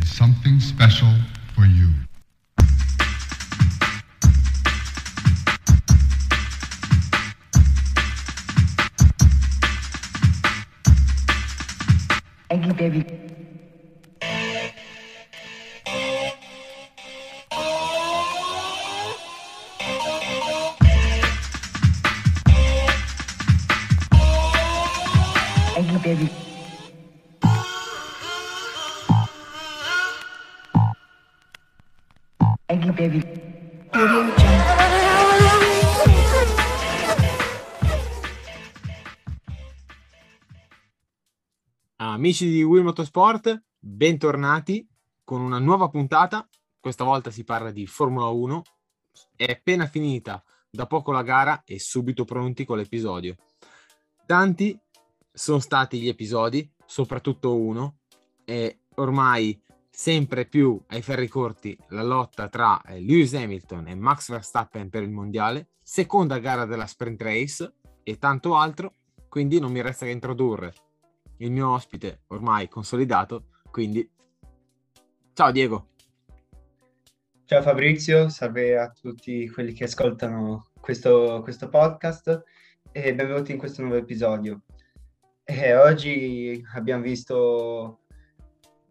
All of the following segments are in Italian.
is something special for you. Eggy baby. Amici di Will Motorsport, bentornati con una nuova puntata. Questa volta si parla di Formula 1. È appena finita da poco la gara e subito pronti con l'episodio. Tanti sono stati gli episodi, soprattutto uno, e ormai sempre più ai ferri corti la lotta tra eh, Lewis Hamilton e Max Verstappen per il mondiale, seconda gara della sprint race e tanto altro, quindi non mi resta che introdurre il mio ospite ormai consolidato, quindi ciao Diego. Ciao Fabrizio, salve a tutti quelli che ascoltano questo, questo podcast e benvenuti in questo nuovo episodio. Eh, oggi abbiamo visto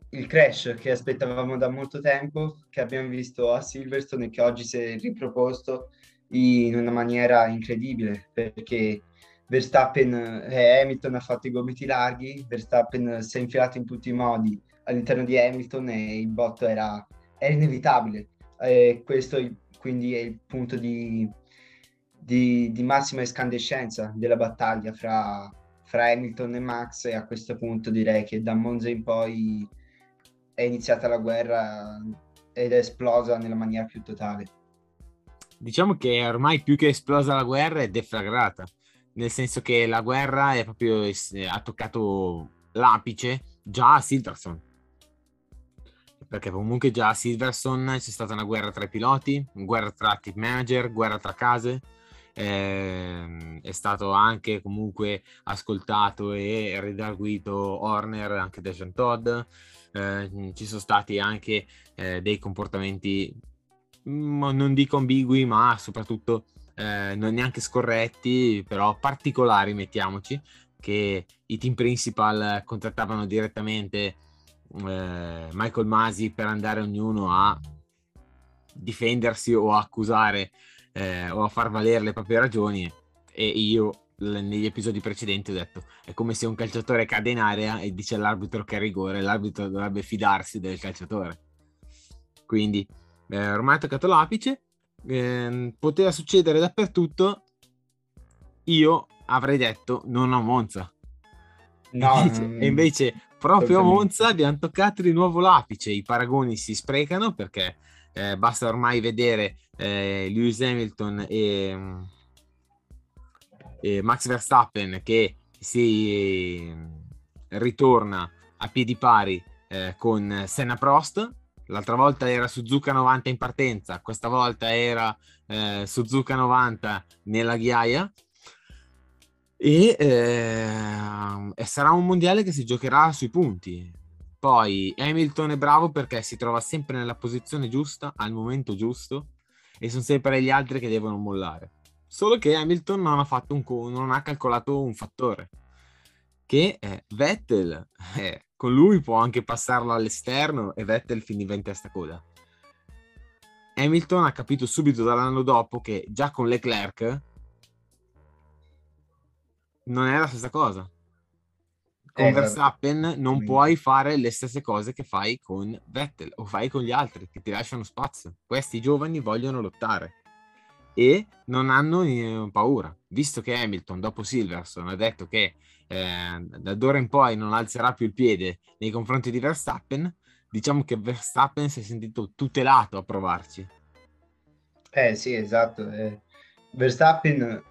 il crash che aspettavamo da molto tempo, che abbiamo visto a Silverstone e che oggi si è riproposto in una maniera incredibile perché Verstappen e Hamilton ha fatto i gomiti larghi, Verstappen si è infilato in tutti i modi all'interno di Hamilton e il botto era, era inevitabile. E questo quindi è il punto di, di, di massima escandescenza della battaglia fra, fra Hamilton e Max e a questo punto direi che da Monza in poi è iniziata la guerra ed è esplosa nella maniera più totale. Diciamo che ormai più che esplosa la guerra è deflagrata, nel senso che la guerra è proprio, ha toccato l'apice già a Silverstone. Perché comunque già a Silverstone c'è stata una guerra tra i piloti, guerra tra team manager, guerra tra case. ehm, è stato anche comunque ascoltato e redarguito Horner, anche da Jean Todd. eh, ci sono stati anche eh, dei comportamenti mm, non dico ambigui, ma soprattutto eh, non neanche scorretti, però particolari, mettiamoci, che i team principal contattavano direttamente eh, Michael Masi per andare ognuno a difendersi o a accusare eh, o a far valere le proprie ragioni. E io negli episodi precedenti ho detto è come se un calciatore cade in area e dice all'arbitro che è rigore l'arbitro dovrebbe fidarsi del calciatore. Quindi eh, ormai è toccato l'apice ehm, poteva succedere dappertutto io avrei detto non a Monza No, Invece- mm, e invece proprio a. Monza abbiamo toccato di nuovo l'apice. I paragoni si sprecano perché eh, basta ormai vedere eh, Lewis Hamilton e, mm, e Max Verstappen che si mm, ritorna a piedi pari eh, con Senna Prost. L'altra volta era Suzuka 90 in partenza, questa volta era eh, Suzuka 90 nella ghiaia e, eh, e sarà un mondiale che si giocherà sui punti. Poi Hamilton è bravo perché si trova sempre nella posizione giusta, al momento giusto, e sono sempre gli altri che devono mollare. Solo che Hamilton non ha, un non ha calcolato un fattore, che è Vettel. Eh, con lui può anche passarlo all'esterno e Vettel finiva in testa coda. Hamilton ha capito subito dall'anno dopo che già con Leclerc non è la stessa cosa. Con Eh, Verstappen non puoi fare le stesse cose che fai con Vettel o fai con gli altri che ti lasciano spazio. Questi giovani vogliono lottare e non hanno eh, paura. Visto che Hamilton dopo Silverstone ha detto che eh, da d'ora in poi non alzerà più il piede nei confronti di Verstappen, diciamo che Verstappen si è sentito tutelato a provarci. Eh sì, esatto. eh. Verstappen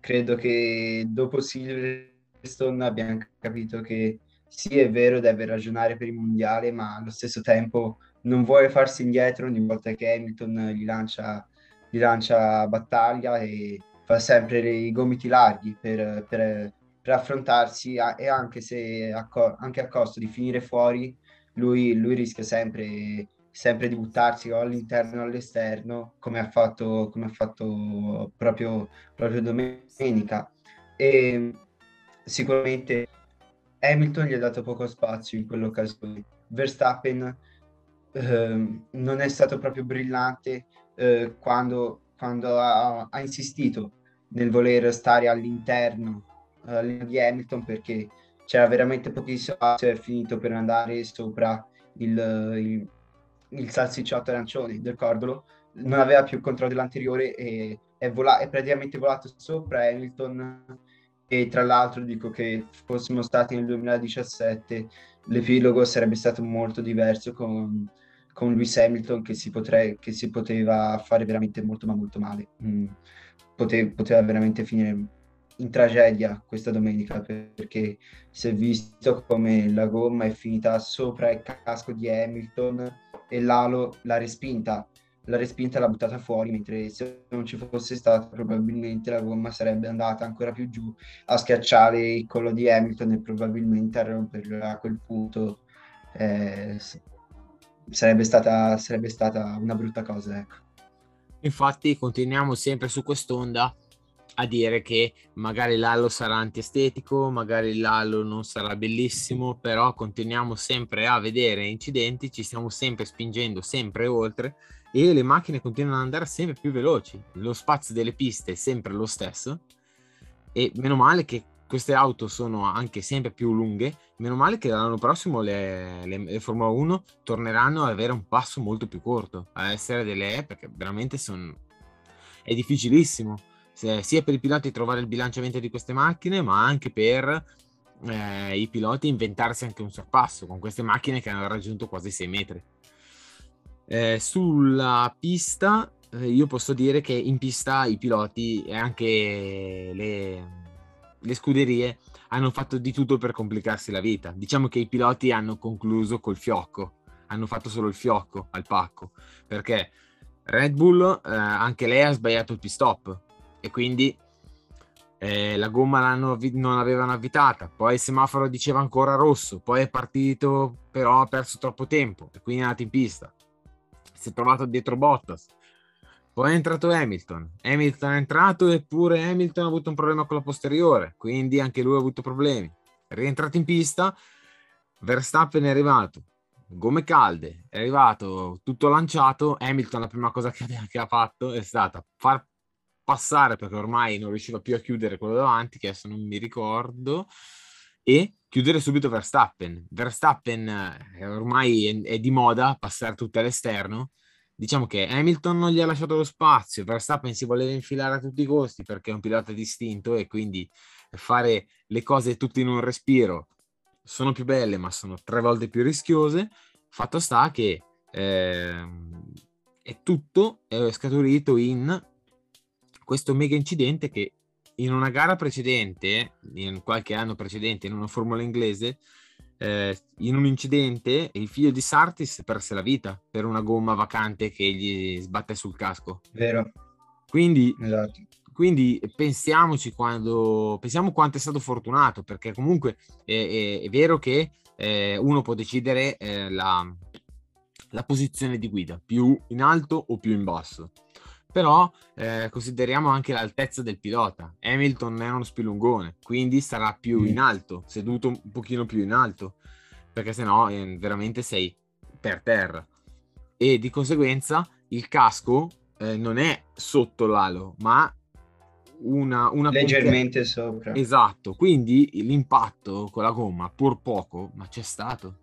credo che dopo Silverstone abbiamo capito che sì, è vero, deve ragionare per il mondiale, ma allo stesso tempo non vuole farsi indietro ogni volta che Hamilton gli lancia, gli lancia battaglia e fa sempre i gomiti larghi per, per- per affrontarsi a- e anche se a, anche a costo di finire fuori, lui, lui rischia sempre, sempre di buttarsi o all'interno o all'esterno, come ha fatto, come ha fatto proprio, proprio domenica. E sicuramente Hamilton gli ha dato poco spazio in quell'occasione. Verstappen eh, non è stato proprio brillante eh, quando, quando ha, ha, insistito nel voler stare all'interno uh, di Hamilton perché c'era veramente pochissimo spazio è finito per andare sopra il, il, il salsicciotto arancione del cordolo non aveva più il controllo dell'anteriore e è, vola- è praticamente volato sopra Hamilton e tra l'altro dico che fossimo stati nel 2017 l'epilogo sarebbe stato molto diverso con, con Lewis Hamilton che si, potre- che si, poteva fare veramente molto ma molto male mm. Pote- poteva veramente finire in tragedia questa domenica perché si è visto come la gomma è finita sopra il casco di Hamilton e l'alo l'ha respinta. L'ha respinta l'ha buttata fuori mentre se non ci fosse stata probabilmente la gomma sarebbe andata ancora più giù a schiacciare il collo di Hamilton e probabilmente a romperlo a quel punto. Eh, sarebbe, stata, sarebbe stata una brutta cosa ecco. infatti continuiamo sempre su quest'onda a dire che magari l'allo sarà antiestetico, magari l'allo non sarà bellissimo, però continuiamo sempre a vedere incidenti, ci stiamo sempre spingendo sempre oltre e le macchine continuano ad andare sempre più veloci. Lo spazio delle piste è sempre lo stesso e meno male che queste auto sono anche sempre più lunghe, meno male che l'anno prossimo le, le, le Formula 1 torneranno ad avere un passo molto più corto, a essere delle E perché veramente sono... è difficilissimo sia per i piloti trovare il bilanciamento di queste macchine, ma anche per eh, i piloti inventarsi anche un sorpasso con queste macchine che hanno raggiunto quasi 6 metri. Eh, sulla pista, eh, io posso dire che in pista i piloti e anche le, le scuderie hanno fatto di tutto per complicarsi la vita. Diciamo che i piloti hanno concluso col fiocco, hanno fatto solo il fiocco al pacco, perché Red Bull eh, anche lei ha sbagliato il pit stop e quindi eh, la gomma non l'avevano avvitata, poi il semaforo diceva ancora rosso, poi è partito però ha perso troppo tempo e quindi è andato in pista. Si è trovato dietro Bottas. Poi è entrato Hamilton. Hamilton è entrato eppure Hamilton ha avuto un problema con la posteriore, quindi anche lui ha avuto problemi. È rientrato in pista, Verstappen è arrivato, gomme calde, è arrivato tutto lanciato. Hamilton la prima cosa che ha fatto è stata far passare perché ormai non riusciva più a chiudere quello davanti, che adesso non mi ricordo, e chiudere subito Verstappen. Verstappen eh, ormai è, è, di moda passare tutto all'esterno. Diciamo che Hamilton non gli ha lasciato lo spazio, Verstappen si voleva infilare a tutti i costi perché è un pilota distinto e quindi fare le cose tutte in un respiro sono più belle ma sono tre volte più rischiose. Fatto sta che eh, è tutto è scaturito in questo mega incidente che in una gara precedente, in qualche anno precedente, in una formula inglese, eh, in un incidente il figlio di Sartis perse la vita per una gomma vacante che gli sbatte sul casco. Vero. Quindi, esatto. quindi pensiamoci quando pensiamo quanto è stato fortunato, perché comunque è, è, è vero che eh, uno può decidere eh, la, la posizione di guida, più in alto o più in basso però eh, consideriamo anche l'altezza del pilota. Hamilton è uno spilungone, quindi sarà più mm. in alto, seduto un pochino più in alto, perché sennò eh, veramente sei per terra. E di conseguenza il casco eh, non è sotto l'alo, ma una, una leggermente pompe... sopra. Esatto, quindi l'impatto con la gomma, pur poco, ma c'è stato.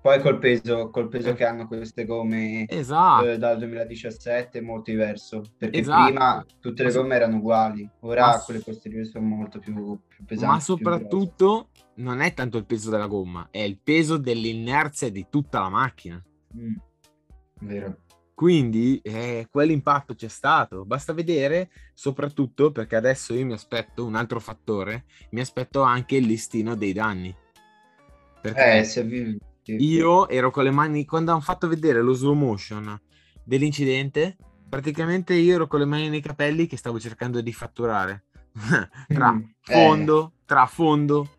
Poi col peso, col peso che hanno queste gomme esatto. eh, dal 2017 è molto diverso, perché esatto. prima tutte le gomme erano uguali, ora Ma... quelle posteriori sono molto più, più pesanti. Ma soprattutto non è tanto il peso della gomma, è il peso dell'inerzia di tutta la macchina. Mm. Vero. Quindi eh, quell'impatto c'è stato. Basta vedere, soprattutto perché adesso io mi aspetto un altro fattore, mi aspetto anche il listino dei danni. Perché eh, se io ero con le mani, quando hanno fatto vedere lo slow motion dell'incidente, praticamente io ero con le mani nei capelli che stavo cercando di fatturare. tra mm, fondo, eh. tra fondo,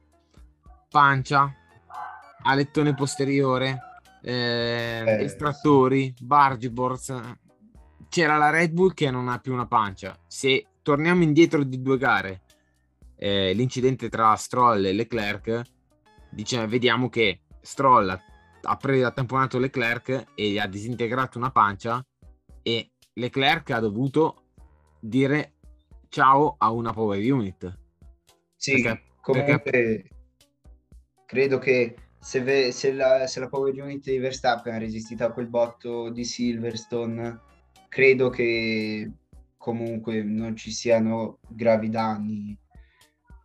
pancia, alettone posteriore, eh, Eh, estrattori, bargeboards. C'era la Red Bull che non ha più una pancia. Se torniamo indietro di due gare, eh, l'incidente tra Stroll e Leclerc, dice- vediamo che Stroll ha, tamponato Leclerc e gli ha disintegrato una pancia e Leclerc ha dovuto dire ciao a una power unit. Sì, Perché- comunque credo che se, ve- se la, se la power unit di Verstappen ha resistito a quel botto di Silverstone, credo che comunque non ci siano gravi danni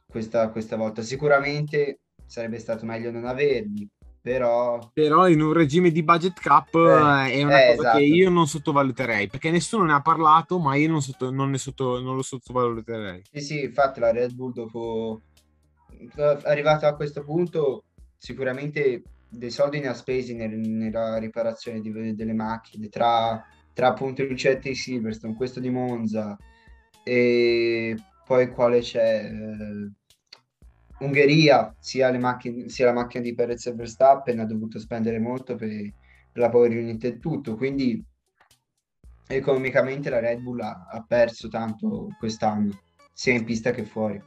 questa, questa volta. Sicuramente sarebbe stato meglio non averli, però Però in un regime di budget cap Eh, eh, è una eh, cosa esatto. che io non sottovaluterei perché nessuno ne ha parlato, ma io non, sotto- non ne sotto- non lo sottovaluterei. Sì, sì, infatti la Red Bull dopo arrivato a questo punto sicuramente dei soldi ne ha spesi nel- nella riparazione di- delle macchine tra, tra appunto il Lucette di Silverstone, questo di Monza e poi quale c'è eh, Ungheria, sia, macchine, sia la macchina di Perez e Verstappen ha dovuto spendere molto per, per la Power Unit e tutto, quindi economicamente la Red Bull ha, ha perso tanto quest'anno, sia in pista che fuori.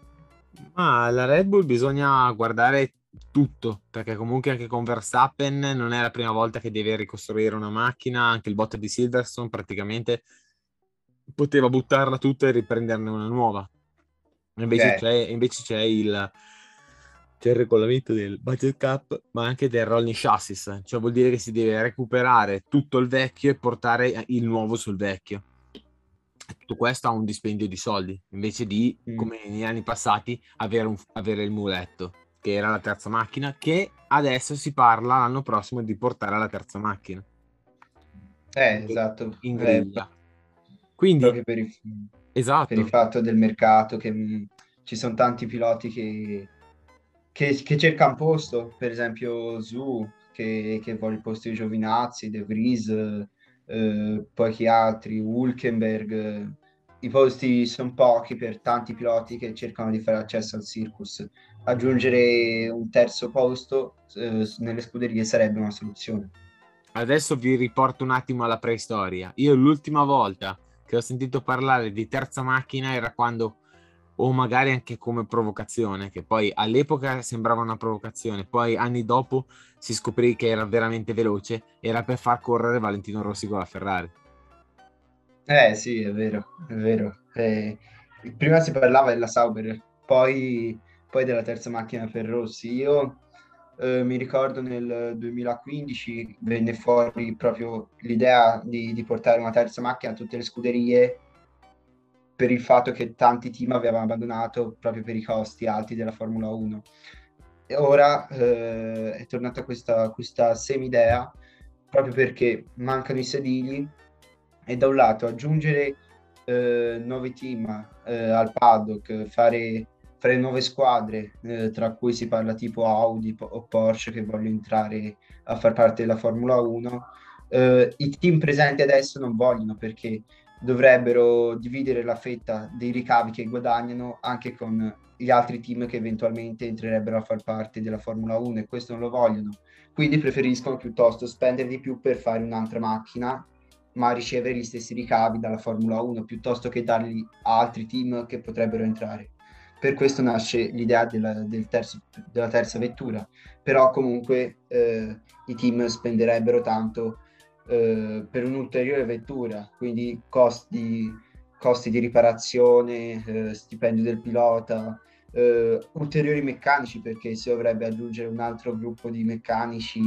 Ma la Red Bull bisogna guardare tutto perché comunque anche con Verstappen non è la prima volta che deve ricostruire una macchina, anche il bot di Silverstone praticamente poteva buttarla tutta e riprenderne una nuova. Invece, Ok. c'è, invece c'è il c'è il regolamento del budget cap, ma anche del rolling chassis, cioè vuol dire che si deve recuperare tutto il vecchio e portare il nuovo sul vecchio. Tutto questo ha un dispendio di soldi, invece di, Mm. come negli anni passati, avere, un- avere il muletto, che era la terza macchina, che adesso si parla l'anno prossimo di portare alla terza macchina, Eh, esatto. in Eh, griglia. Quindi, proprio per il, esatto, per il fatto del mercato che mh, ci sono tanti piloti che, che, che cercano posto, per esempio Zu che, che vuole il posto di Giovinazzi, De Vries, eh, poi chi altri, Hulkenberg. eh, I posti sono pochi per tanti piloti che cercano di fare accesso al circus. Aggiungere un terzo posto eh, nelle scuderie sarebbe una soluzione. Adesso vi riporto un attimo alla preistoria. Io l'ultima volta che ho sentito parlare di terza macchina era quando, o magari anche come provocazione, che poi all'epoca sembrava una provocazione, poi anni dopo si scoprì che era veramente veloce, era per far correre Valentino Rossi con la Ferrari. Eh sì, è vero, è vero. Eh, prima si parlava della Sauber, poi, poi della terza macchina per Rossi. Io eh, mi ricordo nel 2015 venne fuori proprio l'idea di, di portare una terza macchina a tutte le scuderie per il fatto che tanti team avevano abbandonato proprio per i costi alti della Formula 1. E ora eh, è tornata questa, questa semi-idea proprio perché mancano i sedili e da un lato aggiungere eh, nuovi team eh, al paddock, fare, fare nuove squadre, eh, tra cui si parla tipo Audi o Porsche che vogliono entrare a far parte della Formula 1. Eh, I team presenti adesso non vogliono perché dovrebbero dividere la fetta dei ricavi che guadagnano anche con gli altri team che eventualmente entrerebbero a far parte della Formula 1 e questo non lo vogliono. Quindi preferiscono piuttosto spendere di più per fare un'altra macchina ma ricevere gli stessi ricavi dalla Formula 1 piuttosto che darli a altri team che potrebbero entrare. Per questo nasce l'idea della, del terzo- della terza vettura, però comunque eh, i team spenderebbero tanto eh, per un'ulteriore vettura, quindi costi, costi di riparazione, eh, stipendio del pilota, eh, ulteriori meccanici perché si dovrebbe aggiungere un altro gruppo di meccanici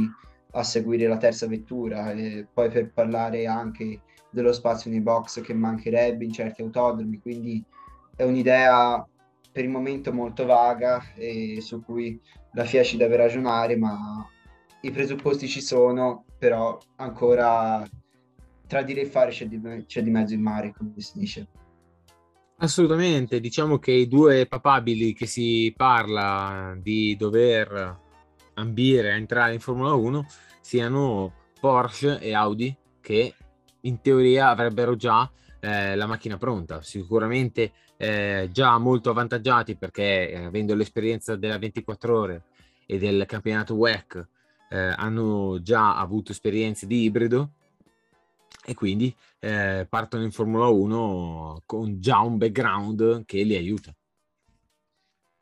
a seguire la terza vettura e poi per parlare anche dello spazio nei box che mancherebbe in certi autodromi, quindi è un'idea per il momento molto vaga e su cui la FIA ci deve ragionare, ma i presupposti ci sono, però ancora tra dire e fare c'è di, c'è di mezzo il mare, come si dice. Assolutamente, diciamo che i due papabili che si parla di dover ambire a entrare in Formula 1 siano Porsche e Audi che in teoria avrebbero già eh, la macchina pronta, sicuramente eh, già molto avvantaggiati perché eh, avendo l'esperienza della 24 ore e del campionato WEC eh, hanno già avuto esperienze di ibrido e quindi eh, partono in Formula 1 con già un background che li aiuta.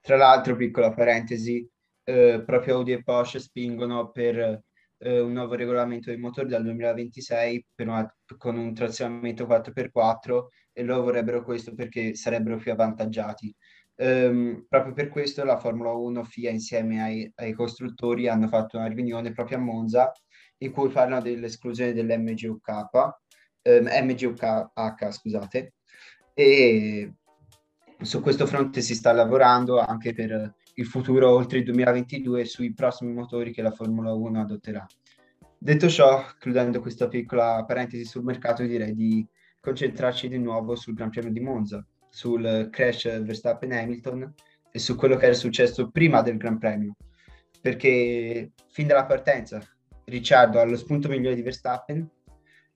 Tra l'altro, piccola parentesi, eh, proprio Audi e Porsche spingono per eh, un nuovo regolamento dei motori dal 2026 una, con un trazionamento 4x4 e loro vorrebbero questo perché sarebbero più avvantaggiati. Um, proprio per questo la Formula 1 FIA insieme ai, ai, costruttori hanno fatto una riunione proprio a Monza in cui parlano dell'esclusione dell'MGUK, um, MGUK, scusate, e su questo fronte si sta lavorando anche per il futuro oltre il 2022 sui prossimi motori che la Formula 1 adotterà. Detto ciò, chiudendo questa piccola parentesi sul mercato, direi di concentrarci di nuovo sul Gran Premio di Monza, sul crash Verstappen-Hamilton e su quello che era successo prima del Gran Premio. Perché fin dalla partenza Ricciardo ha lo spunto migliore di Verstappen,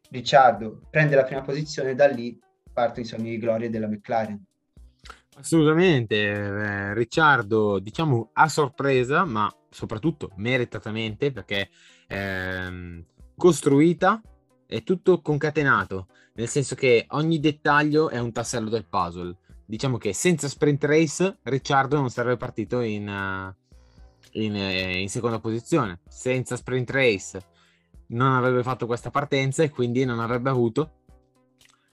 Ricciardo prende la prima posizione e da lì partono i sogni di gloria della McLaren. Assolutamente, eh, Ricciardo, diciamo a sorpresa, ma soprattutto meritatamente perché ehm, costruita è tutto concatenato, nel senso che ogni dettaglio è un tassello del puzzle. Diciamo che senza sprint race Ricciardo non sarebbe partito in, uh, in, eh, in seconda posizione, senza sprint race non avrebbe fatto questa partenza e quindi non avrebbe avuto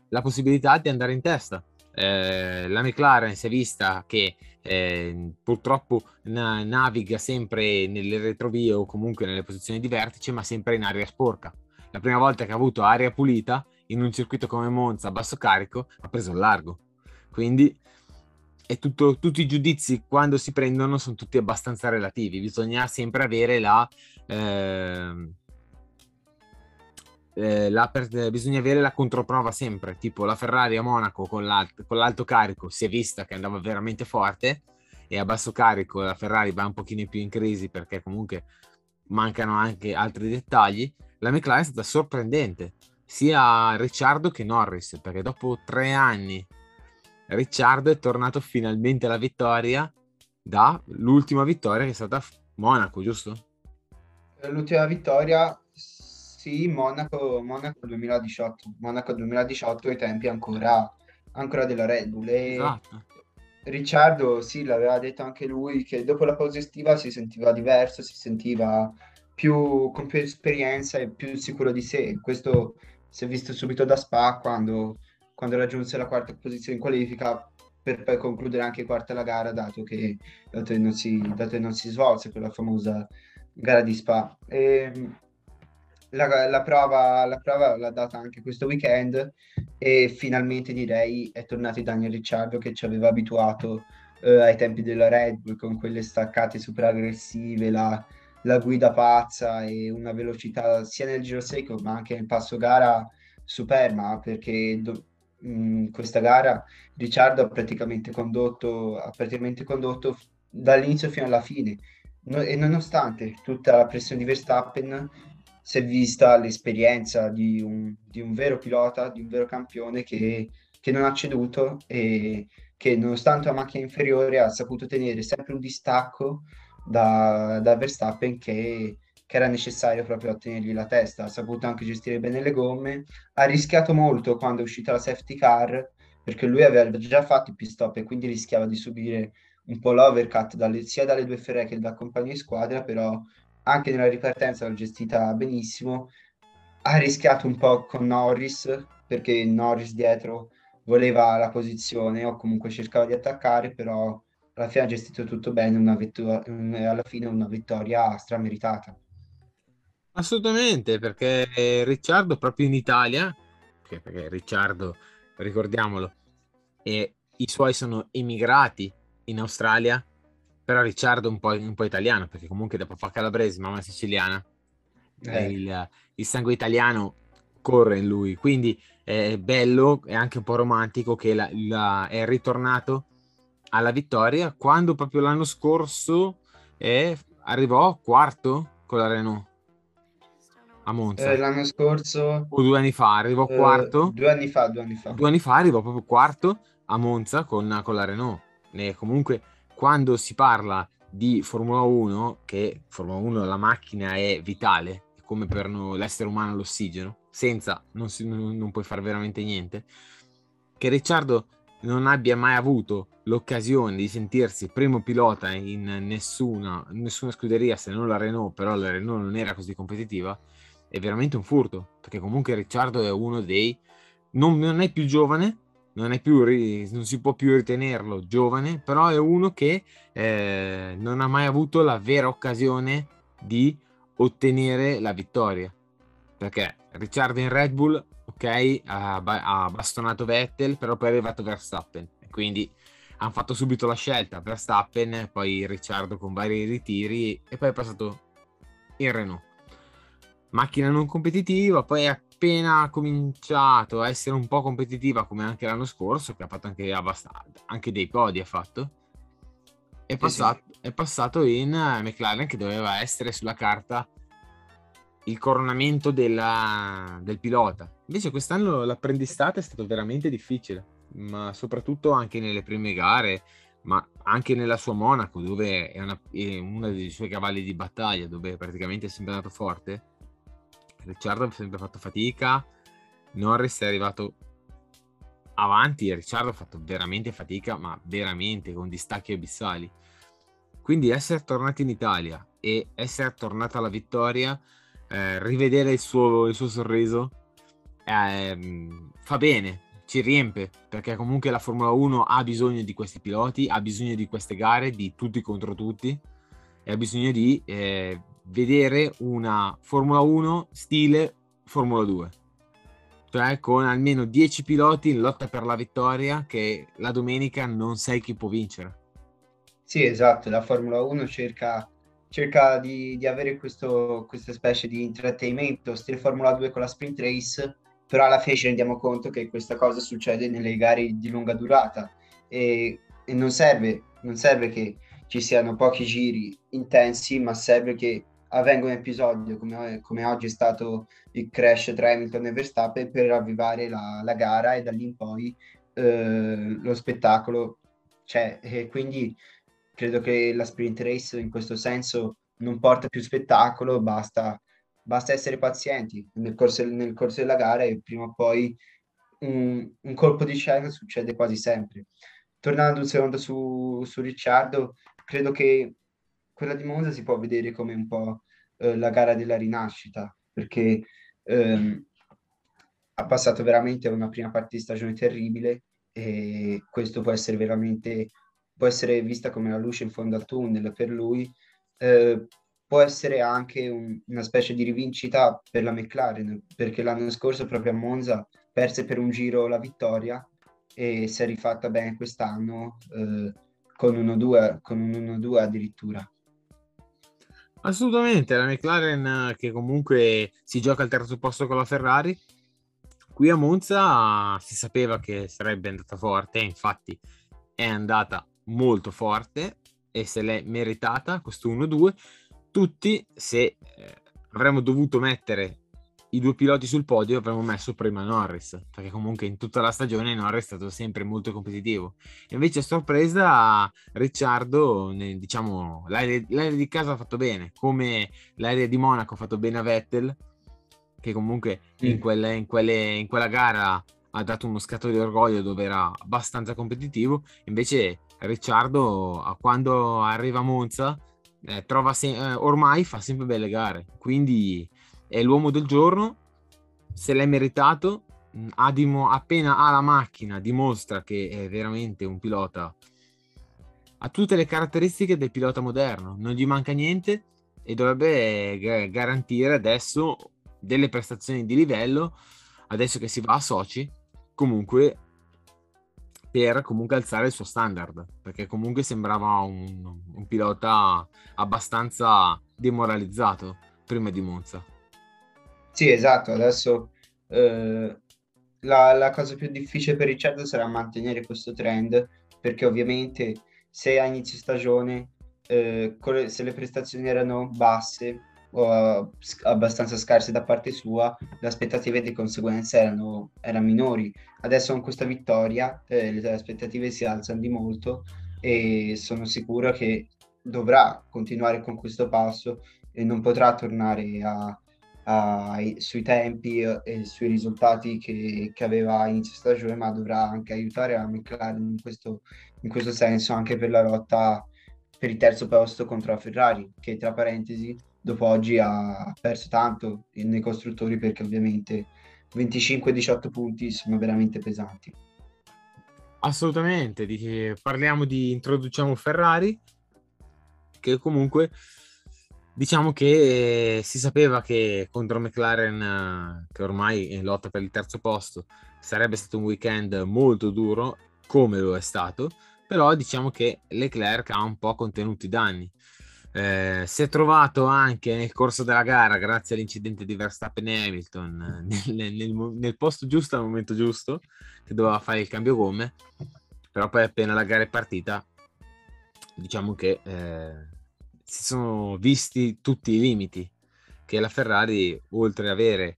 la possibilità di andare in testa eh, la McLaren si è vista che eh, purtroppo na- naviga sempre nelle retrovie o comunque nelle posizioni di vertice, ma sempre in aria sporca. La prima volta che ha avuto aria pulita in un circuito come Monza a basso carico ha preso il largo. Quindi tutto, tutti i giudizi quando si prendono sono tutti abbastanza relativi. Bisogna sempre avere la, eh, eh, la, per, bisogna avere la controprova sempre, tipo la Ferrari a Monaco con, l'alt, con l'alto carico si è vista che andava veramente forte e a basso carico la Ferrari va un pochino più in crisi perché comunque mancano anche altri dettagli. La McLaren è stata sorprendente sia Ricciardo che Norris perché dopo tre anni Ricciardo è tornato finalmente alla vittoria dall'ultima vittoria che è stata a Monaco, giusto? L'ultima vittoria sì, Monaco, Monaco 2018, Monaco 2018 ai tempi ancora, ancora della Red Bull. E esatto. Ricciardo, sì, l'aveva detto anche lui che dopo la pausa estiva si sentiva diverso, si sentiva più, con più esperienza e più sicuro di sé. Questo si è visto subito da Spa quando, quando raggiunse la quarta posizione in qualifica per poi concludere anche quarta la gara, dato che, dato che, non, si, dato che non si svolse quella famosa gara di Spa. E, la, la, prova, la prova l'ha data anche questo weekend e finalmente direi è tornato Daniel Ricciardo che ci aveva abituato eh, ai tempi della Red Bull con quelle staccate super aggressive, la, la guida pazza e una velocità sia nel giro secco ma anche nel passo gara superba perché do, mh, questa gara Ricciardo ha praticamente condotto, ha praticamente condotto dall'inizio fino alla fine. No, e nonostante tutta la pressione di Verstappen si è vista l'esperienza di un, di un, vero pilota, di un vero campione che, che, non ha ceduto e che nonostante la macchina inferiore ha saputo tenere sempre un distacco da, da Verstappen che, che, era necessario proprio a tenergli la testa, ha saputo anche gestire bene le gomme, ha rischiato molto quando è uscita la safety car perché lui aveva già fatto il pit stop e quindi rischiava di subire un po' l'overcut dalle, sia dalle due Ferrari che dal compagno di squadra, però anche nella ripartenza l'ha gestita benissimo. Ha rischiato un po' con Norris perché Norris dietro voleva la posizione o comunque cercava di attaccare, però alla fine ha gestito tutto bene, una vittor- alla fine una vittoria strameritata. Assolutamente, perché Ricciardo proprio in Italia, perché Ricciardo, ricordiamolo, e i suoi sono emigrati in Australia però Ricciardo è un po', un po' italiano, perché comunque da papà calabrese, mamma siciliana, eh. il, il, sangue italiano corre in lui, quindi è bello e anche un po' romantico che la, la, è ritornato alla vittoria quando proprio l'anno scorso è, arrivò quarto con la Renault a Monza. Eh, l'anno scorso... O due anni fa, arrivò eh, quarto. Due anni fa, due anni fa. Due anni fa arrivò proprio quarto a Monza con, con la Renault. E comunque quando si parla di Formula 1, che Formula 1 la macchina è vitale, come per no- l'essere umano l'ossigeno, senza non, si- non- non puoi fare veramente niente, che Ricciardo non abbia mai avuto l'occasione di sentirsi primo pilota in nessuna, nessuna scuderia se non la Renault, però la Renault non era così competitiva, è veramente un furto, perché comunque Ricciardo è uno dei... non, non è più giovane, non, più, non si può più ritenerlo giovane, però è uno che eh, non ha mai avuto la vera occasione di ottenere la vittoria. Perché Ricciardo in Red Bull, ok, ha, ha bastonato Vettel, però poi è arrivato Verstappen. Quindi hanno fatto subito la scelta, Verstappen, poi Ricciardo con vari ritiri e poi è passato in Renault. Macchina non competitiva, poi appena cominciato a essere un po' competitiva come anche l'anno scorso, che ha fatto anche, abbastanza, anche dei podi, ha fatto. È passato, è passato in eh, McLaren che doveva essere sulla carta il coronamento della- del pilota. Invece quest'anno l'apprendistato è stato veramente difficile, ma soprattutto anche nelle prime gare, ma anche nella sua Monaco, dove è, una, è uno dei suoi cavalli di battaglia, dove praticamente è sempre andato forte. Ricciardo ha sempre fatto fatica, Norris è arrivato avanti e Ricciardo ha fatto veramente fatica, ma veramente con distacchi abissali. Quindi essere tornato in Italia e essere tornato alla vittoria, eh, rivedere il suo, il suo sorriso, ehm, fa bene, ci riempie, perché comunque la Formula 1 ha bisogno di questi piloti, ha bisogno di queste gare, di tutti contro tutti, e ha bisogno di eh, vedere una Formula 1 stile Formula 2 cioè con almeno 10 piloti in lotta per la vittoria che la domenica non sai chi può vincere. Sì, esatto, la Formula 1 cerca, cerca di, di avere questo, questa specie di intrattenimento, stile Formula 2 con la sprint race, però alla fine ci rendiamo conto che questa cosa succede nelle gare di lunga durata. E, e non, serve, non serve che ci siano pochi giri intensi, ma serve che avvenga un episodio come, come oggi è stato il crash tra Hamilton e Verstappen per ravvivare la, la gara e da lì in poi eh, lo spettacolo. C'è e quindi credo che la sprint race in questo senso non porta più spettacolo, basta, basta essere pazienti nel corso, nel corso della gara e prima o poi un, un colpo di scena succede quasi sempre. Tornando un secondo su, su Ricciardo, credo che quella di Monza si può vedere come un po' eh, la gara della rinascita, perché ehm, ha passato veramente una prima parte di stagione terribile e questo può essere veramente, può essere vista come la luce in fondo al tunnel per lui, eh, può essere anche un, una specie di rivincita per la McLaren, perché l'anno scorso proprio a Monza perse per un giro la vittoria e si è rifatta bene quest'anno eh, con 1-2 con un 1-2 addirittura. Assolutamente, la McLaren che comunque si gioca al terzo posto con la Ferrari. Qui a Monza si sapeva che sarebbe andata forte, infatti è andata molto forte e se l'è meritata questo 1-2. Tutti, se eh, avremmo dovuto mettere i due piloti sul podio avremmo messo prima Norris, perché comunque in tutta la stagione Norris è stato sempre molto competitivo. Invece a sorpresa Ricciardo, diciamo, l'aereo, l'aereo di casa ha fatto bene, come l'aereo di Monaco ha fatto bene a Vettel, che comunque mm. in, quelle, in, quelle, in quella gara ha dato uno scatto di orgoglio dove era abbastanza competitivo, invece Ricciardo quando arriva a Monza eh, trova se- eh, ormai fa sempre belle gare, quindi è l'uomo del giorno, se l'è meritato, ha dimo- appena ha la macchina dimostra che è veramente un pilota, ha tutte le caratteristiche del pilota moderno, non gli manca niente e dovrebbe g- garantire adesso delle prestazioni di livello, adesso che si va a Soci, comunque per comunque alzare il suo standard, perché comunque sembrava un, un pilota abbastanza demoralizzato prima di Monza. Sì, esatto, adesso eh, la, la cosa più difficile per Ricciardo sarà mantenere questo trend, perché ovviamente se a inizio stagione, eh, se le prestazioni erano basse o abbastanza scarse da parte sua, le aspettative di conseguenza erano, erano minori. Adesso con questa vittoria eh, le aspettative si alzano di molto e sono sicuro che dovrà continuare con questo passo e non potrà tornare a, a, sui tempi e sui risultati che, che, aveva a inizio stagione, ma dovrà anche aiutare la McLaren in questo, in questo senso anche per la lotta per il terzo posto contro la Ferrari, che tra parentesi dopo oggi ha perso tanto nei costruttori perché ovviamente 25-18 punti sono veramente pesanti. Assolutamente, parliamo di introduciamo Ferrari, che comunque diciamo che si sapeva che contro McLaren, che ormai è in lotta per il terzo posto, sarebbe stato un weekend molto duro, come lo è stato, però diciamo che Leclerc ha un po' contenuti i danni. Eh, si è trovato anche nel corso della gara, grazie all'incidente di Verstappen e Hamilton, nel, nel, nel, posto giusto al momento giusto, che doveva fare il cambio gomme, però poi appena la gara è partita, diciamo che eh, si sono visti tutti i limiti, che la Ferrari, oltre ad avere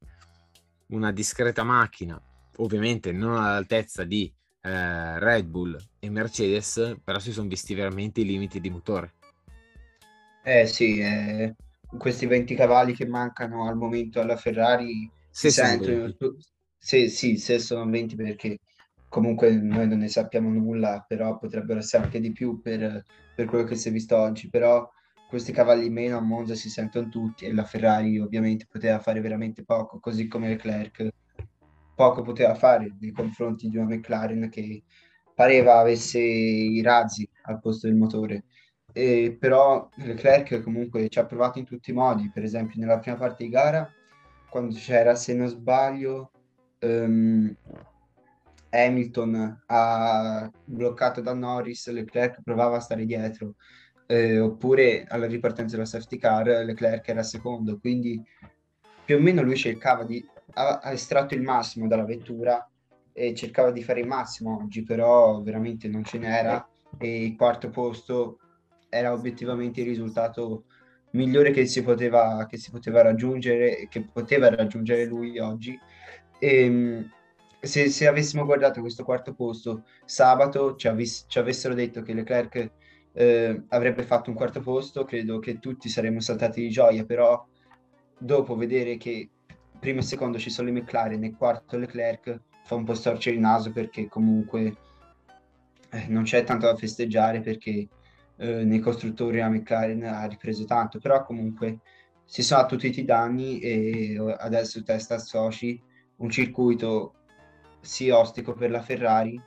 una discreta macchina, ovviamente non all'altezza di eh, Red Bull e Mercedes, però si sono visti veramente i limiti di motore eh sì, eh, questi 20 cavalli che mancano al momento alla Ferrari si se sentono. Se, sì, se sono 20 perché comunque noi non ne sappiamo nulla, però potrebbero essere anche di più per, per quello che si è visto oggi. Però questi cavalli meno a Monza si sentono tutti e la Ferrari ovviamente poteva fare veramente poco, così come Leclerc poco poteva fare nei confronti di una McLaren che pareva avesse i razzi al posto del motore. E però Leclerc comunque ci ha provato in tutti i modi, per esempio nella prima parte di gara, quando c'era, se non sbaglio, um, Hamilton ha bloccato da Norris, Leclerc provava a stare dietro, eh, oppure alla ripartenza della safety car Leclerc era secondo, quindi più o meno lui cercava di, ha, ha estratto il massimo dalla vettura e cercava di fare il massimo oggi, però veramente non ce n'era e il quarto posto era obiettivamente il risultato migliore che si poteva, che si poteva raggiungere, che poteva raggiungere lui oggi. E, ehm, se, se, avessimo guardato questo quarto posto sabato, ci, avess- ci avessero detto che Leclerc eh, avrebbe fatto un quarto posto, credo che tutti saremmo saltati di gioia, però dopo vedere che primo e secondo ci sono le McLaren e quarto Leclerc fa un po' storcere il naso perché comunque eh, non c'è tanto da festeggiare perché eh, nei costruttori la McLaren ha ripreso tanto, però comunque si sono attutiti i danni e adesso testa soci un circuito sì ostico per la Ferrari,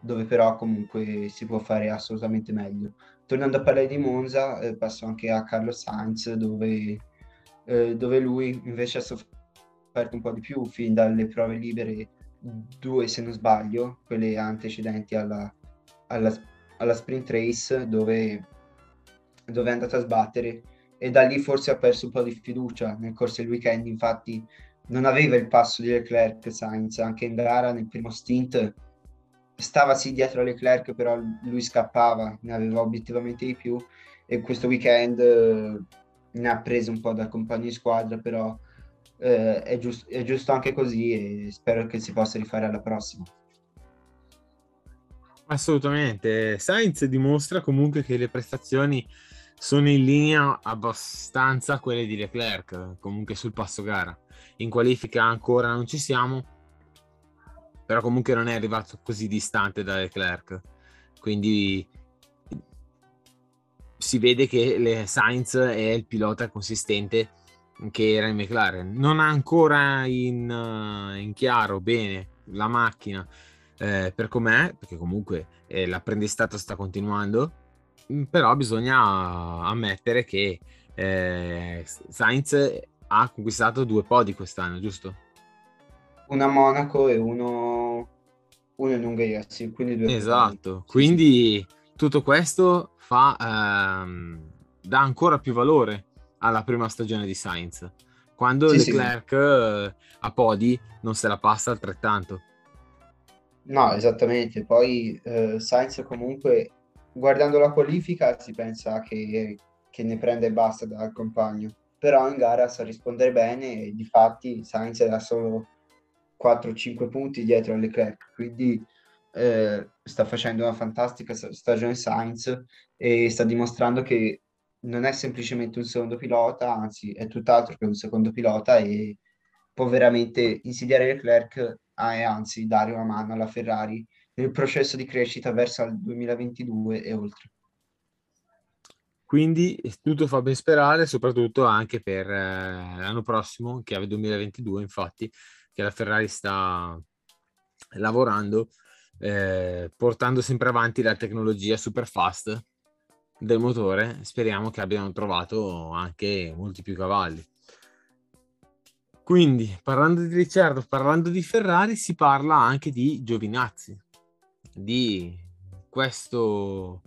dove però comunque si può fare assolutamente meglio. Tornando a parlare di Monza, eh, passo anche a Carlo Sainz, dove, eh, dove lui invece ha sofferto un po' di più fin dalle prove libere, due se non sbaglio, quelle antecedenti alla, alla alla sprint race dove, dove è andato a sbattere e da lì forse ha perso un po' di fiducia nel corso del weekend, infatti non aveva il passo di Leclerc Sainz, anche in gara nel primo stint stava sì dietro a Leclerc, però lui scappava, ne aveva obiettivamente di più e questo weekend eh, ne ha preso un po' dal compagno di squadra, però eh, è, giusto, è giusto anche così e spero che si possa rifare alla prossima. Assolutamente, Sainz dimostra comunque che le prestazioni sono in linea abbastanza quelle di Leclerc, comunque sul passo gara. In qualifica ancora non ci siamo, però comunque non è arrivato così distante da Leclerc. Quindi si vede che Sainz è il pilota consistente che era in McLaren. Non ha ancora in, in chiaro bene la macchina eh, per com'è, perché comunque eh, l'apprendistato sta continuando, mm, però bisogna ammettere che eh, Sainz ha conquistato due podi quest'anno, giusto? Uno a Monaco e uno, uno in Ungheria, sì, quindi due Esatto, podi. quindi tutto questo fa, ehm, dà ancora più valore alla prima stagione di Sainz, quando sì, Leclerc sì. Eh, a podi non se la passa altrettanto. No, esattamente. Poi eh, Sainz comunque, guardando la qualifica, si pensa che, che ne prenda e basta dal compagno. Però in gara sa rispondere bene e di fatti Sainz ha solo 4-5 punti dietro a Leclerc, quindi eh, sta facendo una fantastica stagione Sainz e sta dimostrando che non è semplicemente un secondo pilota, anzi è tutt'altro che un secondo pilota e può veramente insidiare Leclerc e anzi dare una mano alla Ferrari nel processo di crescita verso il 2022 e oltre. Quindi tutto fa ben sperare, soprattutto anche per eh, l'anno prossimo, che è il 2022, infatti, che la Ferrari sta lavorando, eh, portando sempre avanti la tecnologia super fast del motore. Speriamo che abbiano trovato anche molti più cavalli. Quindi, parlando di Ricciardo, parlando di Ferrari, si parla anche di Giovinazzi, di questo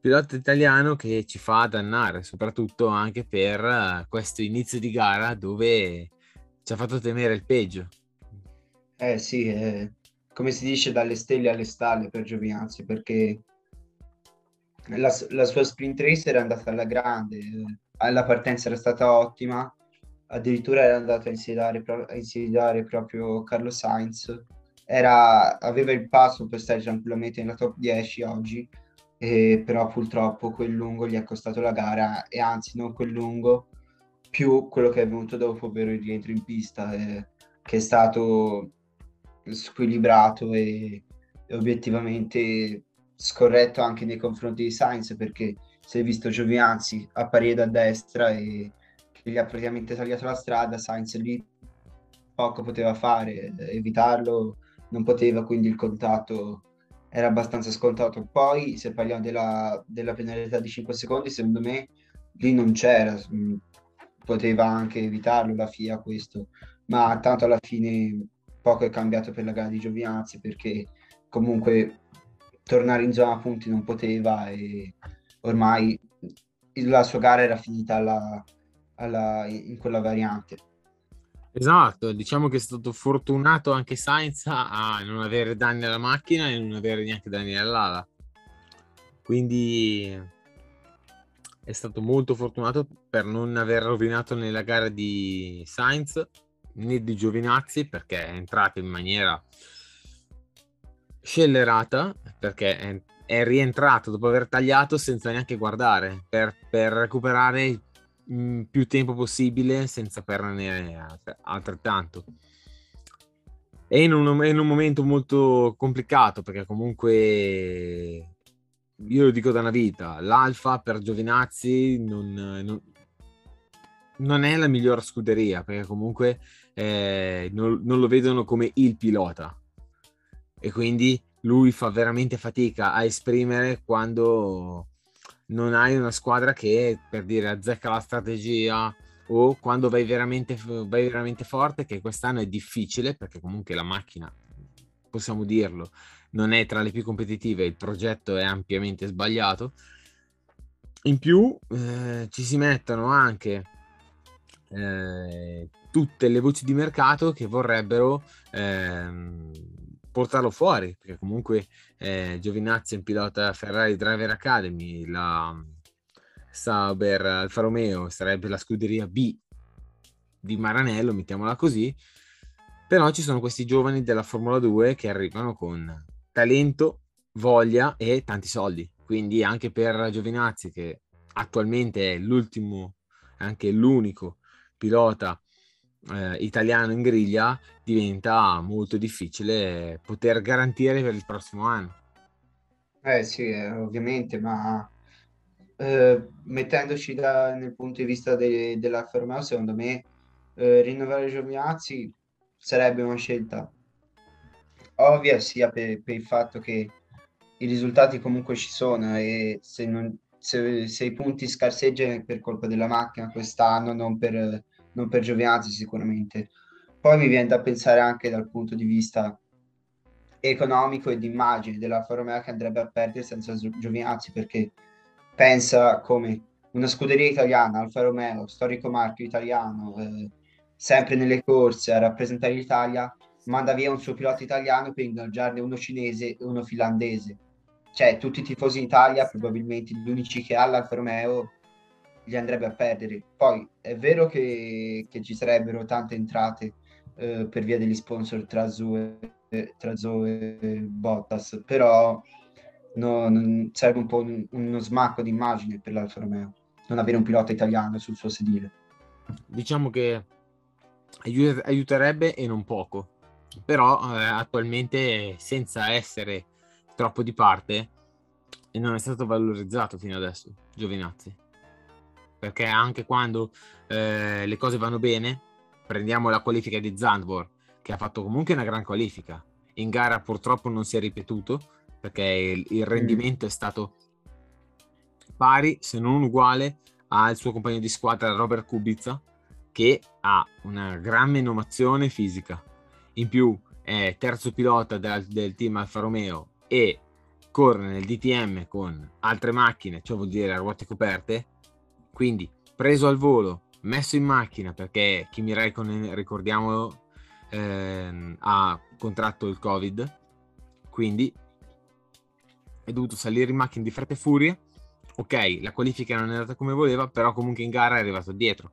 pilota italiano che ci fa dannare, soprattutto anche per eh, questo inizio di gara dove ci ha fatto temere il peggio. Eh sì, eh, come si dice dalle stelle alle stalle per Giovinazzi, perché la, la, sua sprint race era andata alla grande, eh, la partenza era stata ottima, addirittura era andato a insediare, a insediare proprio Carlo Sainz, era, aveva il passo per stare tranquillamente nella top 10 oggi, eh, però purtroppo quel lungo gli ha costato la gara e anzi non quel lungo, più quello che è venuto dopo, ovvero il rientro in pista, eh, che è stato squilibrato e, e, obiettivamente scorretto anche nei confronti di Sainz perché si è visto Giovinazzi apparire da destra e gli ha praticamente tagliato la strada, Sainz lì poco poteva fare, evitarlo non poteva, quindi il contatto era abbastanza scontato. Poi, se parliamo della, della penalità di 5 secondi, secondo me lì non c'era, mm, poteva anche evitarlo la FIA questo, ma tanto alla fine poco è cambiato per la gara di Giovinazzi perché comunque tornare in zona punti non poteva e ormai la sua gara era finita alla, alla, in quella variante. Esatto, diciamo che è stato fortunato anche Sainz a non avere danni alla macchina e non avere neanche danni all'ala. Quindi è stato molto fortunato per non aver rovinato nella gara di Sainz né di Giovinazzi perché è entrato in maniera scellerata perché è, è rientrato dopo aver tagliato senza neanche guardare per, per recuperare mh, più tempo possibile senza perderne altrettanto. E in un, in un momento molto complicato perché comunque io lo dico da una vita, l'Alfa per Giovinazzi non, non, non è la migliore scuderia perché comunque eh, non, non, lo vedono come il pilota e quindi lui fa veramente fatica a esprimere quando non hai una squadra che per dire azzecca la strategia o quando vai veramente, vai veramente forte, che quest'anno è difficile perché comunque la macchina, possiamo dirlo, non è tra le più competitive, il progetto è ampiamente sbagliato. In più eh, ci si mettono anche eh, tutte le voci di mercato che vorrebbero ehm, portarlo fuori, perché comunque eh, Giovinazzi è un pilota Ferrari Driver Academy, la Sauber Alfa Romeo sarebbe la scuderia B di Maranello, mettiamola così, però ci sono questi giovani della Formula 2 che arrivano con talento, voglia e tanti soldi, quindi anche per Giovinazzi che attualmente è l'ultimo, anche l'unico pilota eh, italiano in griglia diventa molto difficile poter garantire per il prossimo anno. Eh sì, eh, ovviamente, ma eh, mettendoci da, nel punto di vista de, della Romeo, secondo me eh, rinnovare Giovinazzi sarebbe una scelta ovvia sia per, per, il fatto che i risultati comunque ci sono e se, non, se, se i punti scarseggiano è per colpa della macchina quest'anno, non per non per Giovinazzi sicuramente. Poi mi viene da pensare anche dal punto di vista economico e di immagine della Alfa Romeo che andrebbe a perdere senza Giovinazzi perché pensa come una scuderia italiana, Alfa Romeo, storico marchio italiano, eh, sempre nelle corse a rappresentare l'Italia, manda via un suo pilota italiano per ingaggiarne uno cinese e uno finlandese. Cioè, tutti i tifosi in Italia, probabilmente gli unici che ha l'Alfa Romeo, li andrebbe a perdere. Poi è vero che, che ci sarebbero tante entrate eh, per via degli sponsor tra Zoe, tra Zoe e Bottas, però no, non, sarebbe un po' un, uno smacco di immagine per l'Alfa Romeo. non avere un pilota italiano sul suo sedile. Diciamo che aiut- aiuterebbe e non poco, però eh, attualmente senza essere troppo di parte non è stato valorizzato fino adesso Giovinazzi perché anche quando eh, le cose vanno bene prendiamo la qualifica di Zandvoort che ha fatto comunque una gran qualifica in gara purtroppo non si è ripetuto perché il, il rendimento mm. è stato pari se non uguale al suo compagno di squadra Robert Kubica che ha una gran menomazione fisica in più è terzo pilota del, del team Alfa Romeo e corre nel DTM con altre macchine, ciò vuol dire a ruote coperte, quindi preso al volo, messo in macchina perché Kimi Raikkonen, ricordiamolo, ehm, ha contratto il Covid, quindi è dovuto salire in macchina di fretta e furia. Ok, la qualifica non è andata come voleva, però comunque in gara è arrivato dietro.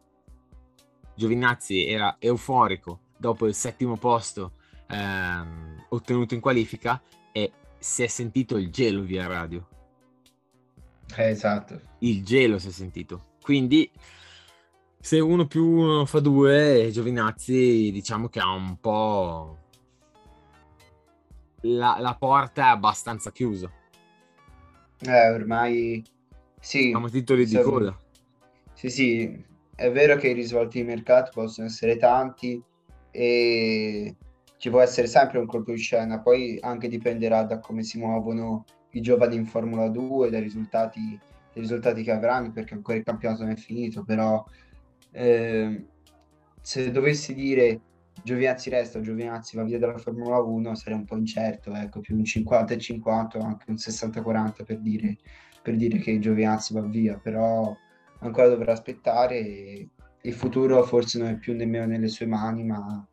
Giovinazzi era euforico dopo il settimo posto ehm, ottenuto in qualifica e si è sentito il gelo via radio. Eh, esatto. Il gelo si è sentito. Quindi, se uno più uno fa due, Giovinazzi diciamo che ha un po'... La, la porta è abbastanza chiusa. Eh, ormai... Sì. Siamo titoli di coda. Sì, sì, è vero che i risvolti di mercato possono essere tanti e ci può essere sempre un colpo di scena, poi anche dipenderà da come si muovono i giovani in Formula 2, dai risultati, dai risultati che avranno, perché ancora il campionato non è finito, però eh, se dovessi dire Giovinazzi resta o Giovinazzi va via dalla Formula 1 sarei un po' incerto, ecco, più un 50 50 o anche un 60-40 per dire, per dire che Giovinazzi va via, però ancora dovrà aspettare il futuro forse non è più nemmeno nelle sue mani, ma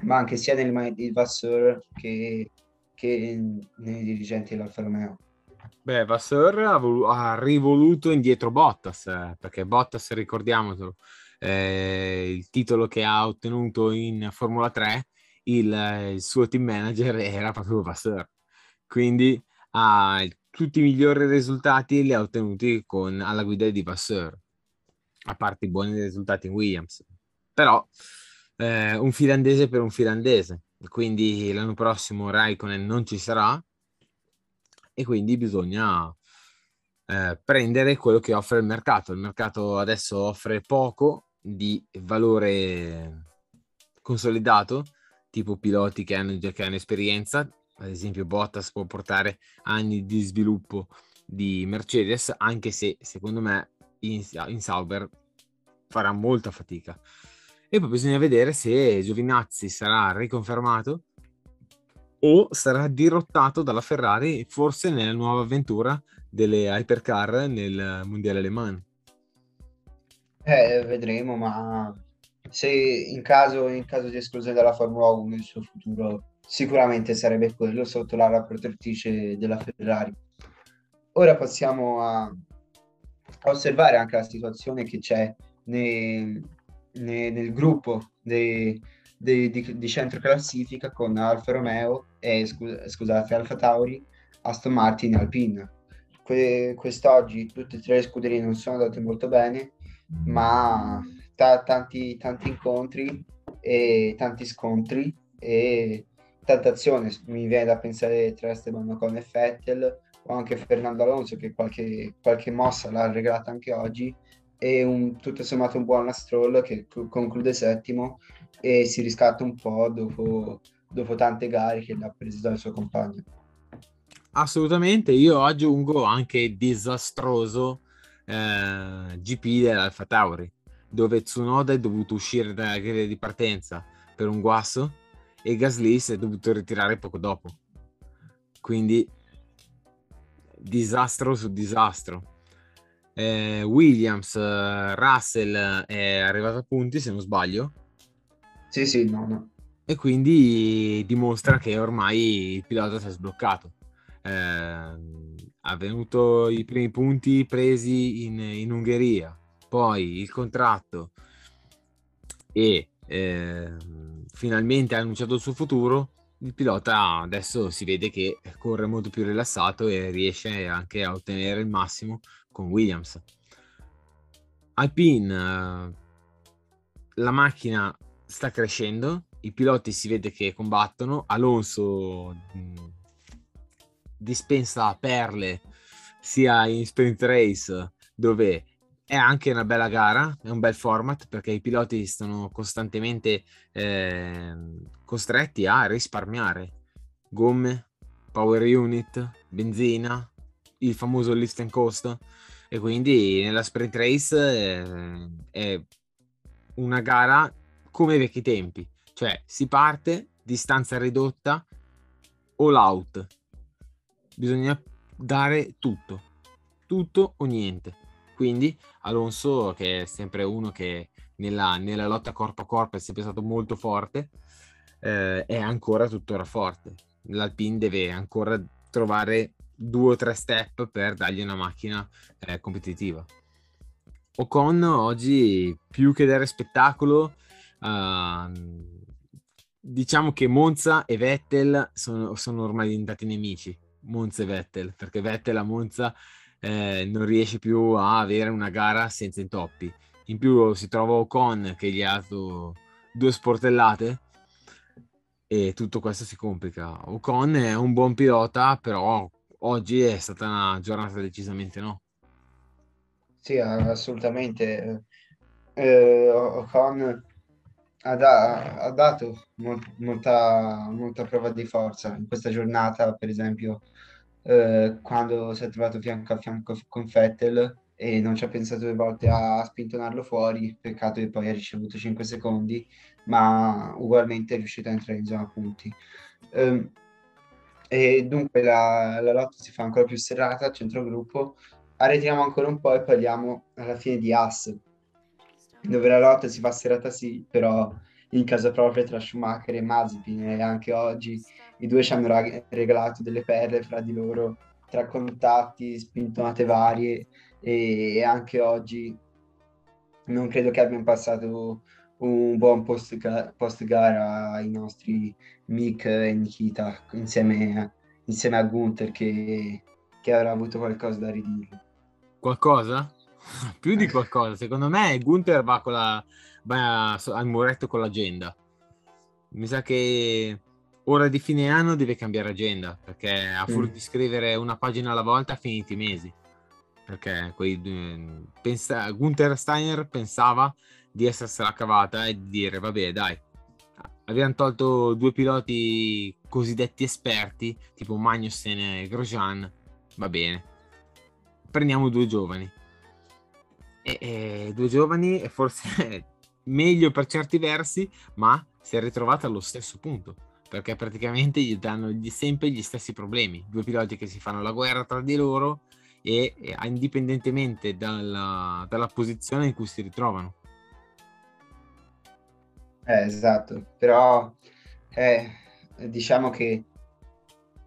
ma anche sia nelle mani di Vasseur che, che nei dirigenti dell'Alfa Romeo. Beh, Vasseur ha, volu- ha rivoluto indietro Bottas, eh, perché Bottas, ricordiamolo, eh, il titolo che ha ottenuto in Formula 3, il, il suo team manager era proprio Vasseur. Quindi ha tutti i migliori risultati li ha ottenuti con, alla guida di Vasseur, a parte i buoni risultati in Williams. Però eh, un finlandese per un finlandese, quindi l'anno prossimo Raikkonen non ci sarà e quindi bisogna eh, prendere quello che offre il mercato. Il mercato adesso offre poco di valore consolidato, tipo piloti che hanno, che hanno esperienza, ad esempio Bottas può portare anni di sviluppo di Mercedes, anche se secondo me in, in Sauber farà molta fatica. E poi bisogna vedere se Giovinazzi sarà riconfermato o sarà dirottato dalla Ferrari, forse nella nuova avventura delle hypercar nel Mondiale Le Mans. Eh, vedremo, ma se in caso, in caso di esclusione dalla Formula 1 il suo futuro sicuramente sarebbe quello sotto l'ala protettrice della Ferrari. Ora passiamo a, a osservare anche la situazione che c'è nei, ne, nel gruppo dei, dei, di, di, centro classifica con Alfa Romeo e scusate Alfa Tauri, Aston Martin e Alpine. Que, quest'oggi tutte e tre le scuderie non sono andate molto bene, ma ta, tanti, tanti incontri e tanti scontri e tanta azione. Mi viene da pensare tra Esteban Ocon e Fettel o anche Fernando Alonso che qualche, qualche mossa l'ha regalata anche oggi e un, tutto sommato un buon Stroll che conclude settimo e si riscatta un po' dopo, dopo tante gare che l'ha preso dal suo compagno. Assolutamente, io aggiungo anche disastroso eh, GP dell'Alfa Tauri, dove Tsunoda è dovuto uscire dalla griglia di partenza per un guasso e Gasly si è dovuto ritirare poco dopo. Quindi disastro su disastro eh, Williams, eh, Russell è arrivato a punti se non sbaglio. Sì, sì, no, no. E quindi dimostra che ormai il pilota si è sbloccato. Eh, ha i primi punti presi in, in Ungheria, poi il contratto e eh, finalmente ha annunciato il suo futuro. Il pilota adesso si vede che corre molto più rilassato e riesce anche a ottenere il massimo con Williams. Alpine, eh, la macchina sta crescendo, i piloti si vede che combattono, Alonso mh, dispensa perle sia in sprint race dove è anche una bella gara, è un bel format perché i piloti sono costantemente eh, costretti a risparmiare. Gomme, power unit, benzina, il famoso lift and coast. E quindi nella sprint race eh, è una gara come vecchi tempi, cioè si parte, distanza ridotta, all out, bisogna dare tutto, tutto o niente. Quindi Alonso, che è sempre uno che nella, nella lotta corpo a corpo è sempre stato molto forte, eh, è ancora tuttora forte. L'Alpine deve ancora trovare due o tre step per dargli una macchina eh, competitiva. Ocon oggi più che dare spettacolo, uh, diciamo che Monza e Vettel sono, sono, ormai diventati nemici. Monza e Vettel, perché Vettel a Monza eh, non riesce più a avere una gara senza intoppi. In più si trova Ocon che gli ha dato due sportellate e tutto questo si complica. Ocon è un buon pilota, però oggi è stata una giornata decisamente no. Sì, assolutamente. Eh, Ocon ha, da- ha dato mol- molta, molta prova di forza in questa giornata, per esempio, eh, quando si è trovato fianco a fianco con Vettel e non ci ha pensato due volte a spintonarlo fuori, peccato che poi ha ricevuto 5 secondi, ma ugualmente è riuscito a entrare in zona punti. Um, e dunque la, la, lotta si fa ancora più serrata al centro gruppo. Arretriamo ancora un po' e parliamo alla fine di Ass, dove la lotta si fa serrata sì, però in casa propria tra Schumacher e Mazepin e anche oggi i due ci hanno regalato delle perle fra di loro, tra contatti, spintonate varie e anche oggi non credo che abbiano passato un buon post, post gara i nostri Mick e Nikita insieme a, insieme a Gunther che, che avrà avuto qualcosa da ridire. Qualcosa? Più di qualcosa, secondo me Gunther va, con la, va al muretto con l'agenda. Mi sa che ora di fine anno deve cambiare agenda perché a furia mm. di scrivere una pagina alla volta ha finito i mesi. Perché quei, pensa, Gunther Steiner pensava di essersela cavata e di dire vabbè dai, abbiamo tolto due piloti cosiddetti esperti tipo Magnussen e Grosjean, va bene, prendiamo due giovani. E, e due giovani è forse meglio per certi versi, ma si è ritrovata allo stesso punto perché praticamente gli danno gli, sempre gli stessi problemi. Due piloti che si fanno la guerra tra di loro e, e indipendentemente dalla, dalla, posizione in cui si ritrovano. Eh, esatto, però eh, diciamo che...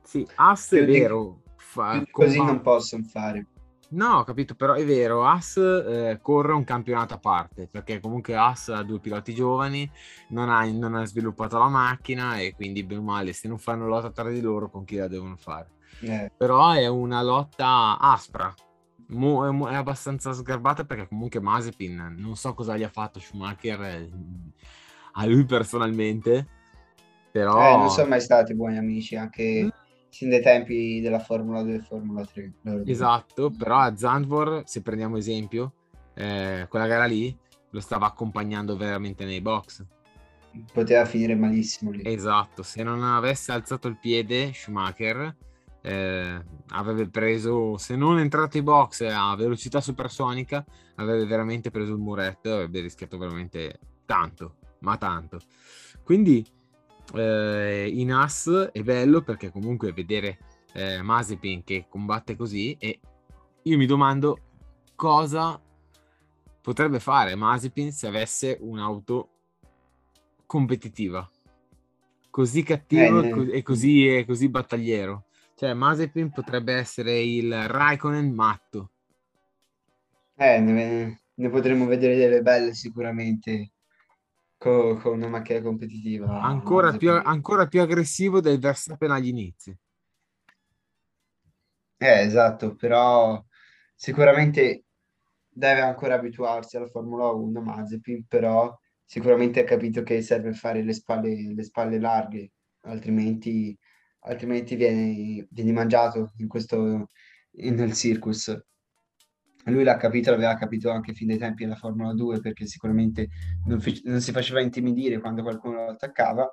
Sì, Ass è vero. Fa, così non possono fare. No, ho capito, però è vero, Haas eh, corre un campionato a parte, perché comunque Haas ha due piloti giovani, non ha, non ha, sviluppato la macchina e quindi bene o male, se non fanno lotta tra di loro, con chi la devono fare? Eh. Però è una lotta aspra, mo, è, abbastanza sgarbata perché comunque Mazepin, non so cosa gli ha fatto Schumacher eh, a lui personalmente, però... Eh, non sono mai stati buoni amici, anche... Sin dai tempi della Formula 2 e Formula 3. Esatto, però a Zandvoort, se prendiamo esempio, eh, quella gara lì lo stava accompagnando veramente nei box. Poteva finire malissimo lì. Esatto, se non avesse alzato il piede Schumacher eh, avrebbe preso, se non entrato in box a velocità supersonica, avrebbe veramente preso il muretto e avrebbe rischiato veramente tanto, ma tanto. Quindi eh, in As è bello perché comunque vedere eh, Mazepin che combatte così e io mi domando cosa potrebbe fare Mazepin se avesse un'auto competitiva. Così cattivo eh, e così, e così battagliero. Cioè Mazepin potrebbe essere il Raikkonen matto. Eh, ne, ne potremmo vedere delle belle sicuramente con, con una macchina competitiva. Ancora più, ancora più, aggressivo del Verstappen agli inizi. Eh, esatto, però sicuramente deve ancora abituarsi alla Formula 1, Mazepin, però sicuramente ha capito che serve fare le spalle, le spalle larghe, altrimenti, altrimenti viene, viene mangiato in questo, nel circus. Lui l'ha capito, l'aveva capito anche fin dai tempi della Formula 2, perché sicuramente non, fi- non si faceva intimidire quando qualcuno lo attaccava,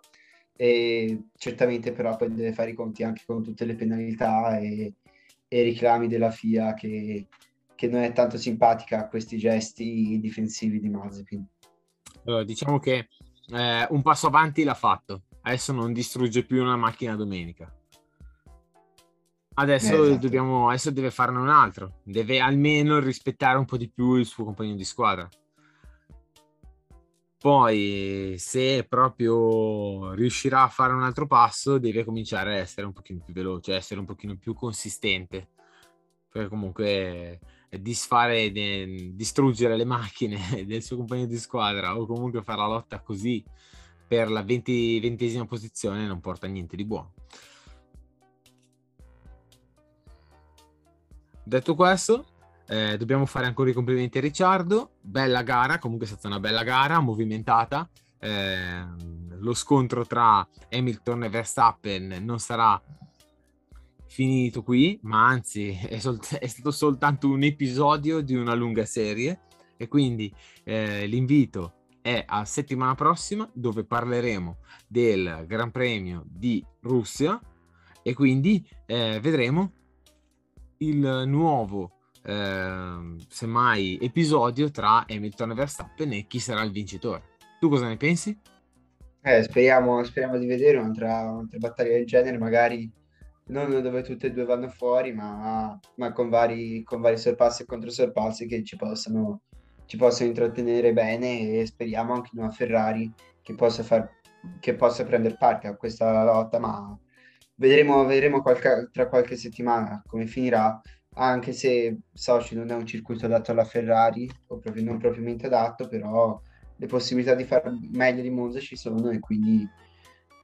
e certamente però poi deve fare i conti anche con tutte le penalità e, e i reclami della FIA che, che non è tanto simpatica a questi gesti difensivi di Mazepin. Allora, diciamo che eh, un passo avanti l'ha fatto. Adesso non distrugge più una macchina domenica. Adesso, esatto. dobbiamo, adesso deve farne un altro. Deve almeno rispettare un po' di più il suo compagno di squadra. Poi, se proprio riuscirà a fare un altro passo, deve cominciare a essere un pochino più veloce, essere un pochino più consistente. Perché comunque disfare, distruggere le macchine del suo compagno di squadra o comunque fare la lotta così per la 20 ventesima posizione non porta niente di buono. Detto questo, eh, dobbiamo fare ancora i complimenti a Ricciardo. Bella gara, comunque è stata una bella gara, movimentata. Eh, lo scontro tra Hamilton e Verstappen non sarà finito qui, ma anzi è, sol- è stato soltanto un episodio di una lunga serie. E quindi eh, l'invito è a settimana prossima dove parleremo del Gran Premio di Russia e quindi eh, vedremo il nuovo eh, semmai episodio tra Hamilton e Verstappen e chi sarà il vincitore. Tu cosa ne pensi? Eh, speriamo, speriamo di vedere un'altra, un'altra battaglia del genere, magari non dove tutte e due vanno fuori, ma, ma con vari, con vari sorpassi e controsorpassi che ci possano, ci possano intrattenere bene e speriamo anche in una Ferrari che possa, far, che possa prendere parte a questa lotta, ma vedremo, vedremo qualche- tra qualche settimana come finirà, anche se Sochi non è un circuito adatto alla Ferrari, o proprio, non propriamente adatto, però le possibilità di fare meglio di Monza ci sono e quindi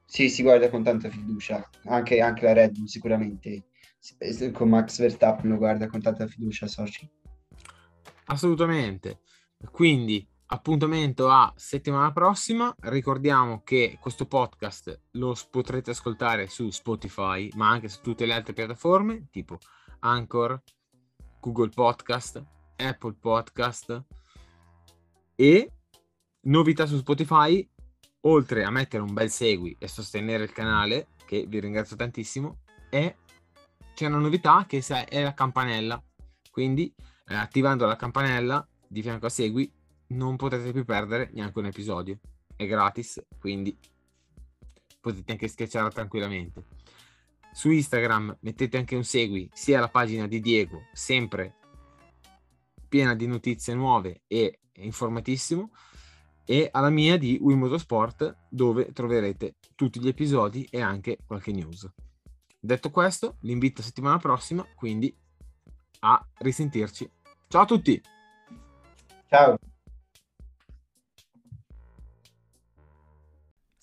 sì, si guarda con tanta fiducia, anche, anche la Red Bull sicuramente s- con Max Verstappen lo guarda con tanta fiducia Sochi. Assolutamente. Quindi appuntamento a settimana prossima. Ricordiamo che questo podcast lo potrete ascoltare su Spotify, ma anche su tutte le altre piattaforme, tipo Anchor, Google Podcast, Apple Podcast e novità su Spotify, oltre a mettere un bel segui e sostenere il canale, che vi ringrazio tantissimo, è c'è una novità che è la campanella. Quindi eh, attivando la campanella di fianco a segui non potrete più perdere neanche un episodio. È gratis, quindi potete anche schiacciare tranquillamente. Su Instagram mettete anche un segui sia alla pagina di Diego, sempre piena di notizie nuove e informatissimo, e alla mia di Wii Motorsport dove troverete tutti gli episodi e anche qualche news. Detto questo, vi invito a settimana prossima, quindi a risentirci. Ciao a tutti! Ciao!